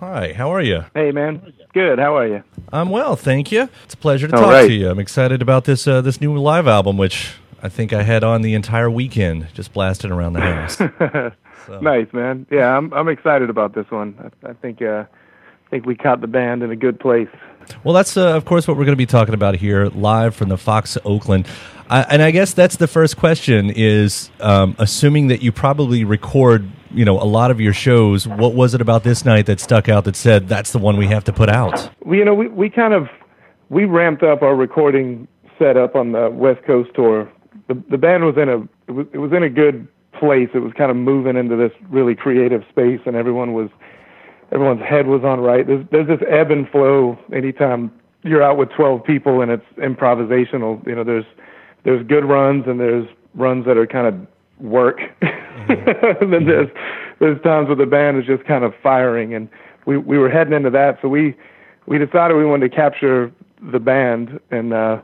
Hi, how are you? Hey, man. Good. How are you? I'm well, thank you. It's a pleasure to All talk right. to you. I'm excited about this uh, this new live album, which I think I had on the entire weekend, just blasting around the house. So- Nice, man. Yeah, I'm I'm excited about this one. I, I think uh, I think we caught the band in a good place. Well, that's uh, of course what we're going to be talking about here, live from the Fox Oakland. I, and I guess that's the first question: is um, assuming that you probably record, you know, a lot of your shows. What was it about this night that stuck out that said that's the one we have to put out? We, you know, we we kind of we ramped up our recording setup on the West Coast tour. The the band was in a it was, it was in a good place. It was kind of moving into this really creative space, and everyone was everyone's head was on right. There's there's this ebb and flow anytime you're out with 12 people and it's improvisational. You know, there's there's good runs and there's runs that are kind of work. and then there's there's times where the band is just kind of firing and we we were heading into that so we we decided we wanted to capture the band and uh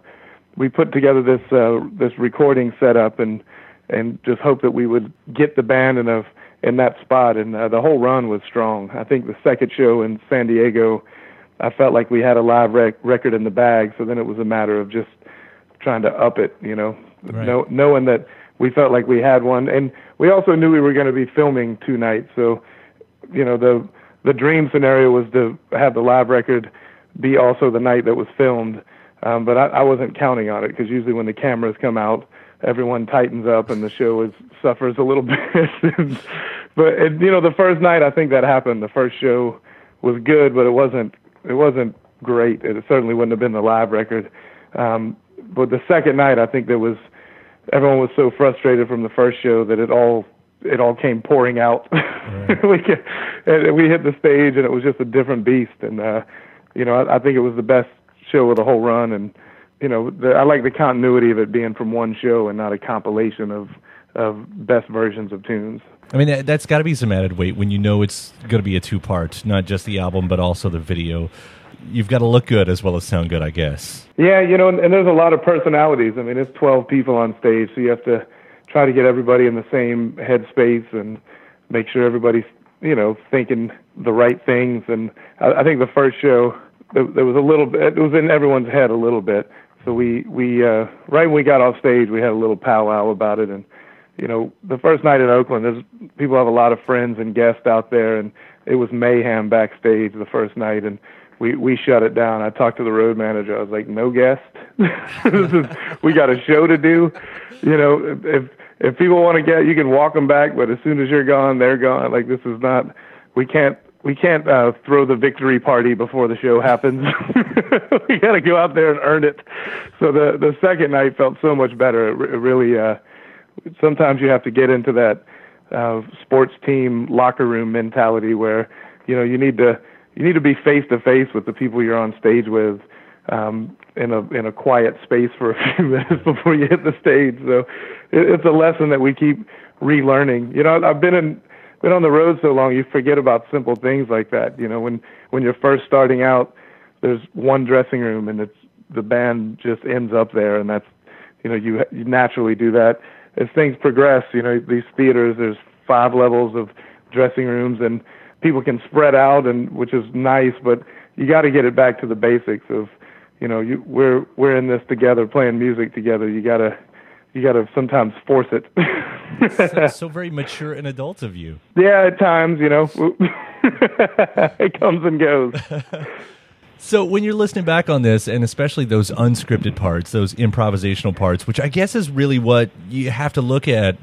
we put together this uh this recording setup and and just hope that we would get the band in a in that spot and uh, the whole run was strong. I think the second show in San Diego I felt like we had a live rec- record in the bag so then it was a matter of just trying to up it, you know, Right. know, knowing that we felt like we had one, and we also knew we were going to be filming two nights. So, you know, the the dream scenario was to have the live record be also the night that was filmed. Um, but I, I wasn't counting on it because usually when the cameras come out, everyone tightens up and the show is suffers a little bit. but and, you know, the first night I think that happened. The first show was good, but it wasn't it wasn't great. It certainly wouldn't have been the live record. Um, but the second night, I think there was everyone was so frustrated from the first show that it all it all came pouring out. we and we hit the stage and it was just a different beast. And uh, you know, I, I think it was the best show of the whole run. And you know, the, I like the continuity of it being from one show and not a compilation of of best versions of tunes. I mean, that, that's got to be some added weight when you know it's going to be a two part, not just the album, but also the video. You've got to look good as well as sound good, I guess. Yeah, you know, and, there's a lot of personalities. I mean, it's 12 people on stage, so you have to try to get everybody in the same headspace and make sure everybody's, you know, thinking the right things. And I, I think the first show, there, there was a little bit, it was in everyone's head a little bit. So we, we, uh, right when we got off stage, we had a little powwow about it. And, you know, the first night in Oakland, there's people have a lot of friends and guests out there, and it was mayhem backstage the first night, and we we shut it down. I talked to the road manager. I was like, "No guest. we got a show to do. You know, if if people want to get, you can walk them back, but as soon as you're gone, they're gone. Like this is not. We can't." We can't uh, throw the victory party before the show happens. we got to go out there and earn it. So the the second night felt so much better. It, it really uh, sometimes you have to get into that uh, sports team locker room mentality where you know you need to you need to be face to face with the people you're on stage with um, in a in a quiet space for a few minutes before you hit the stage. So it, it's a lesson that we keep relearning. You know, I've been in been on the road so long, you forget about simple things like that. You know, when when you're first starting out, there's one dressing room and it's the band just ends up there, and that's you know you you naturally do that. As things progress, you know these theaters, there's five levels of dressing rooms, and people can spread out, and which is nice, but you got to get it back to the basics of you know you we're we're in this together, playing music together. You gotta you gotta sometimes force it. so, so very mature and adult of you. yeah, at times, you know, it comes and goes. So when you're listening back on this, and especially those unscripted parts, those improvisational parts, which I guess is really what you have to look at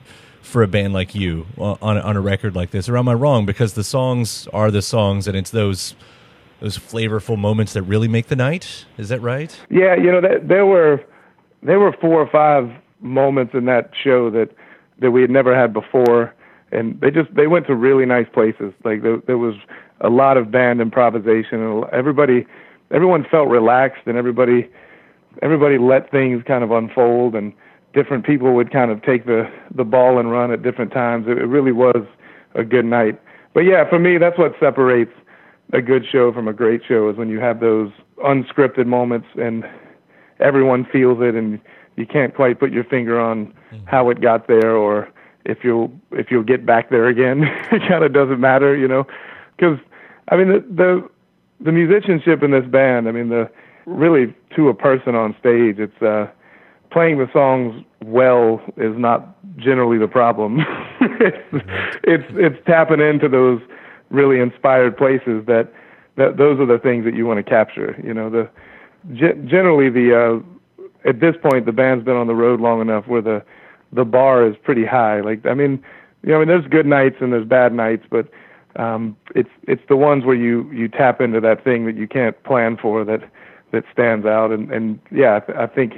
for a band like you on on a record like this. Or am I wrong? Because the songs are the songs, and it's those those flavorful moments that really make the night. Is that right? Yeah, you know, there were there were four or five moments in that show that that we had never had before, and they just they went to really nice places. Like there, there was a lot of band improvisation, and everybody everyone felt relaxed, and everybody everybody let things kind of unfold, and different people would kind of take the the ball and run at different times. It, it really was a good night. But yeah, for me, that's what separates a good show from a great show is when you have those unscripted moments and everyone feels it and you can't quite put your finger on how it got there or if you'll if you'll get back there again it kind of doesn't matter you know because I mean, the, the the musicianship in this band. I mean, the really to a person on stage, it's uh, playing the songs well is not generally the problem. it's, it's it's tapping into those really inspired places that that those are the things that you want to capture. You know, the generally the uh, at this point the band's been on the road long enough where the the bar is pretty high. Like I mean, you know, I mean there's good nights and there's bad nights, but um, it's it's the ones where you you tap into that thing that you can't plan for that that stands out. And and yeah, I, th- I think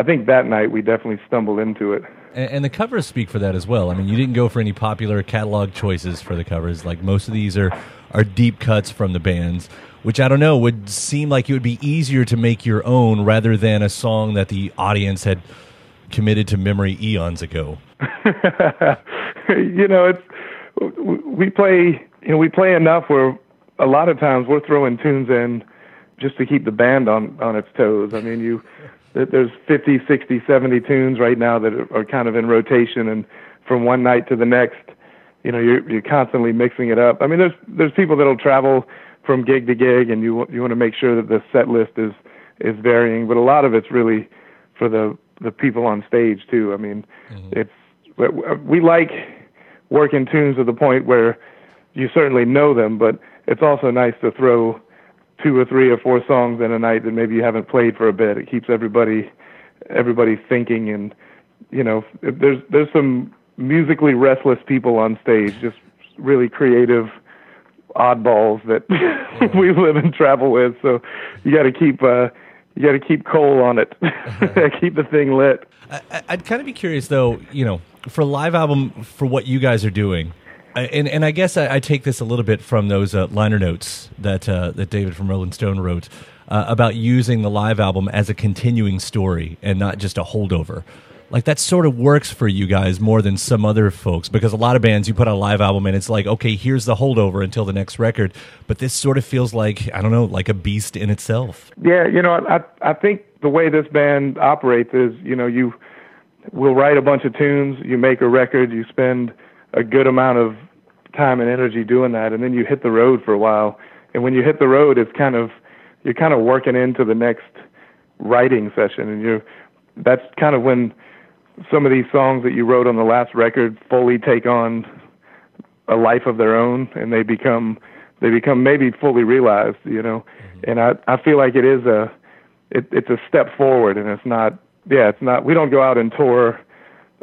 I think that night we definitely stumbled into it. And, and, the covers speak for that as well. I mean, you didn't go for any popular catalog choices for the covers. Like most of these are are deep cuts from the bands, which I don't know would seem like it would be easier to make your own rather than a song that the audience had committed to memory eons ago. you know, it's we play you know we play enough where a lot of times we're throwing tunes in just to keep the band on on its toes. I mean, you there's 50, 60, 70 tunes right now that are kind of in rotation, and from one night to the next, you know, you're you're constantly mixing it up. I mean, there's there's people that'll travel from gig to gig, and you you want to make sure that the set list is is varying, but a lot of it's really for the the people on stage too. I mean, mm-hmm. it's we like working tunes to the point where you certainly know them, but it's also nice to throw two or three or four songs in a night that maybe you haven't played for a bit. It keeps everybody everybody thinking and you know there's there's some musically restless people on stage, just really creative oddballs that we live and travel with. So you got to keep uh, you got to keep coal on it, keep the thing lit. I, would kind of be curious though, you know, for a live album for what you guys are doing and and I guess I, I, take this a little bit from those uh, liner notes that uh, that David from Rolling Stone wrote uh, about using the live album as a continuing story and not just a holdover. Like that sort of works for you guys more than some other folks because a lot of bands you put out a live album and it's like okay here's the holdover until the next record, but this sort of feels like I don't know like a beast in itself. Yeah, you know I I think the way this band operates is you know you will write a bunch of tunes, you make a record, you spend a good amount of time and energy doing that and then you hit the road for a while and when you hit the road it's kind of you're kind of working into the next writing session and you're that's kind of when some of these songs that you wrote on the last record fully take on a life of their own and they become they become maybe fully realized you know mm-hmm. and i i feel like it is a it, it's a step forward and it's not yeah it's not we don't go out and tour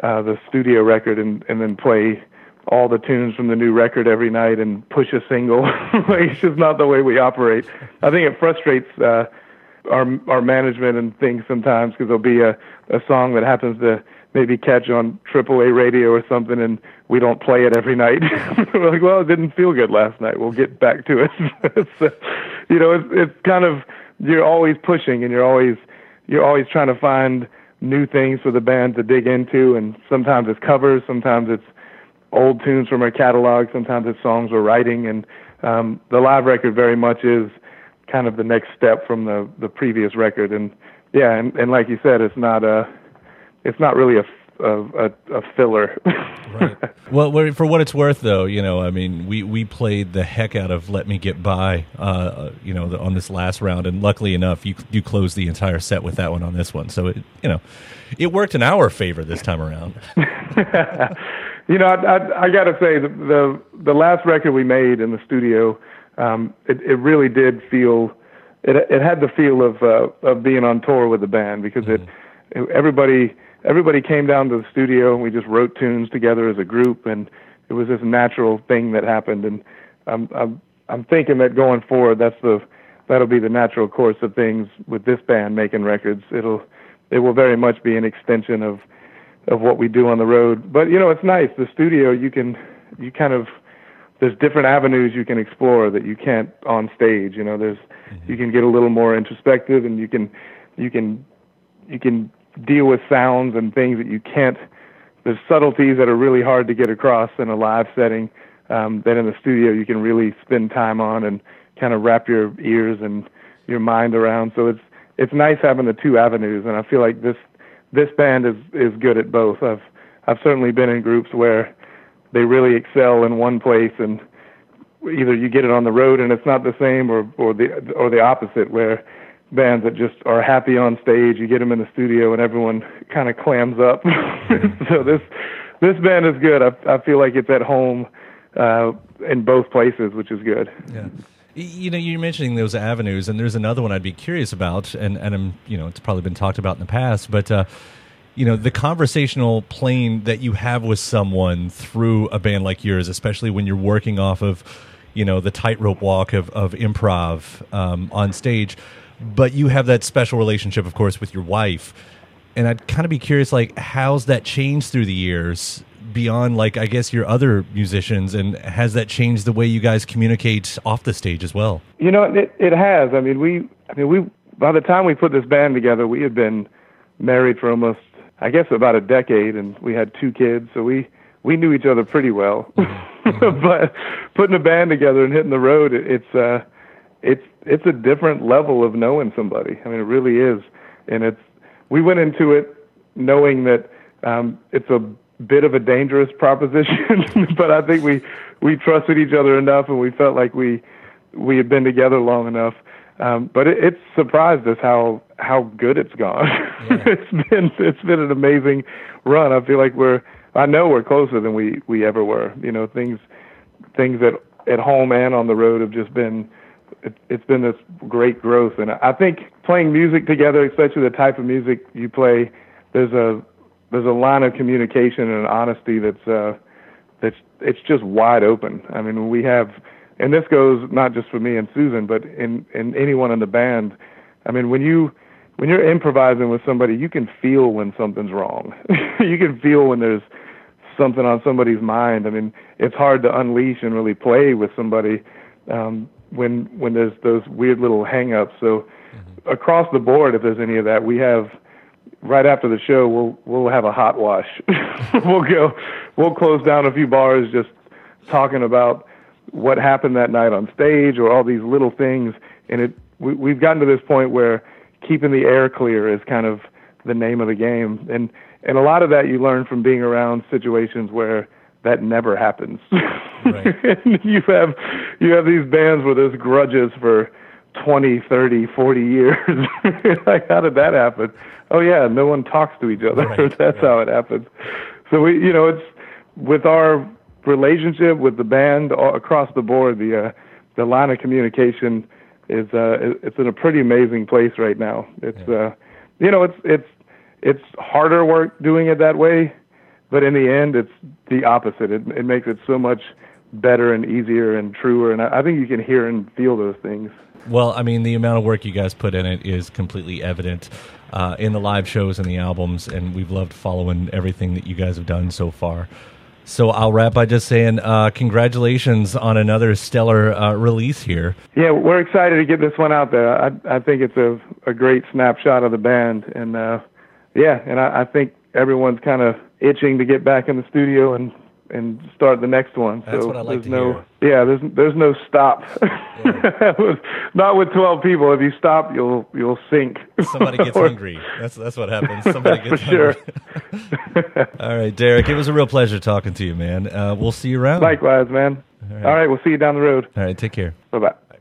uh the studio record and and then play all the tunes from the new record every night and push a single. it's just not the way we operate. I think it frustrates uh, our our management and things sometimes because there'll be a a song that happens to maybe catch on AAA radio or something, and we don't play it every night. We're like, well, it didn't feel good last night. We'll get back to it. uh, you know, it's it's kind of you're always pushing and you're always you're always trying to find new things for the band to dig into, and sometimes it's covers, sometimes it's old tunes from our catalog. Sometimes it's songs we're writing, and um, the live record very much is kind of the next step from the the previous record. And yeah, and, and like you said, it's not a it's not really a a, a, filler. right. Well, for what it's worth, though, you know, I mean, we, we played the heck out of "Let Me Get By," uh, you know, the, on this last round, and luckily enough, you you closed the entire set with that one on this one, so it you know, it worked in our favor this time around. You know, I, I, I got to say the, the the last record we made in the studio, um, it, it really did feel, it it had the feel of uh, of being on tour with the band because it, mm-hmm. it everybody everybody came down to the studio and we just wrote tunes together as a group and it was this natural thing that happened and I'm I'm I'm thinking that going forward that's the that'll be the natural course of things with this band making records. It'll it will very much be an extension of of what we do on the road. But you know, it's nice. The studio, you can you kind of there's different avenues you can explore that you can't on stage. You know, there's mm-hmm. you can get a little more introspective, and you can you can you can deal with sounds and things that you can't. There's subtleties that are really hard to get across in a live setting. Um, that in the studio you can really spend time on and kind of wrap your ears and your mind around. So it's it's nice having the two avenues, and I feel like this this band is is good at both. I've I've certainly been in groups where they really excel in one place and either you get it on the road and it's not the same, or or the or the opposite, where bands that just are happy on stage, you get them in the studio and everyone kind of clams up. so this this band is good. I, I feel like it's at home uh, in both places, which is good. Yeah. You know, you're mentioning those avenues, and there's another one I'd be curious about, and and I'm, you know, it's probably been talked about in the past, but uh, you know, the conversational plane that you have with someone through a band like yours, especially when you're working off of, you know, the tightrope walk of of improv um, on stage, but you have that special relationship, of course, with your wife, and I'd kind of be curious, like, how's that changed through the years? Beyond like I guess your other musicians and has that changed the way you guys communicate off the stage as well? You know, it it has. I mean, we I mean, we by the time we put this band together, we had been married for almost I guess about a decade and we had two kids, so we we knew each other pretty well. But putting a band together and hitting the road, it's uh it's it's a different level of knowing somebody. I mean, it really is. And it's we went into it knowing that um it's a bit of a dangerous proposition, but I think we we trusted each other enough, and we felt like we we had been together long enough. Um, but it, it's surprised us how how good it's gone. Yeah. it's been it's been an amazing run. I feel like we're I know we're closer than we we ever were. You know things things that at home and on the road have just been it, it's been this great growth. And I think playing music together, especially the type of music you play, there's a there's a line of communication and honesty that's uh, that's it's just wide open. I mean, we have, and this goes not just for me and Susan, but in in anyone in the band. I mean, when you when you're improvising with somebody, you can feel when something's wrong. you can feel when there's something on somebody's mind. I mean, it's hard to unleash and really play with somebody um, when when there's those weird little hang-ups. So mm-hmm. across the board, if there's any of that, we have right after the show, we'll we'll have a hot wash. we'll go, we'll close down a few bars just talking about what happened that night on stage or all these little things. And it we, we've gotten to this point where keeping the air clear is kind of the name of the game. And and a lot of that you learn from being around situations where that never happens. Right. you have you have these bands where there's grudges for 20, 30, 40 years. like how did that happen? oh yeah, no one talks to each other. Right, That's right. how it happens. So we, you know, it's with our relationship with the band all, across the board. The uh, the line of communication is uh, it's in a pretty amazing place right now. It's yeah. uh, you know, it's it's it's harder work doing it that way, but in the end, it's the opposite. It it makes it so much better and easier and truer, and I, I think you can hear and feel those things. Well, I mean, the amount of work you guys put in it is completely evident uh, in the live shows and the albums, and we've loved following everything that you guys have done so far. So I'll wrap by just saying uh, congratulations on another stellar uh, release here. Yeah, we're excited to get this one out there. I, I think it's a, a great snapshot of the band, and uh, yeah, and I, I think everyone's kind of itching to get back in the studio and and start the next one. That's so what I like there's no, hear. Yeah, there's there's no stop. Yeah. Not with twelve people. If you stop, you'll you'll sink. Somebody gets hungry. That's that's what happens. Somebody gets hungry. Sure. All right, Derek. It was a real pleasure talking to you, man. Uh, we'll see you around. Likewise, man. All right. All right, we'll see you down the road. All right, take care. Bye bye.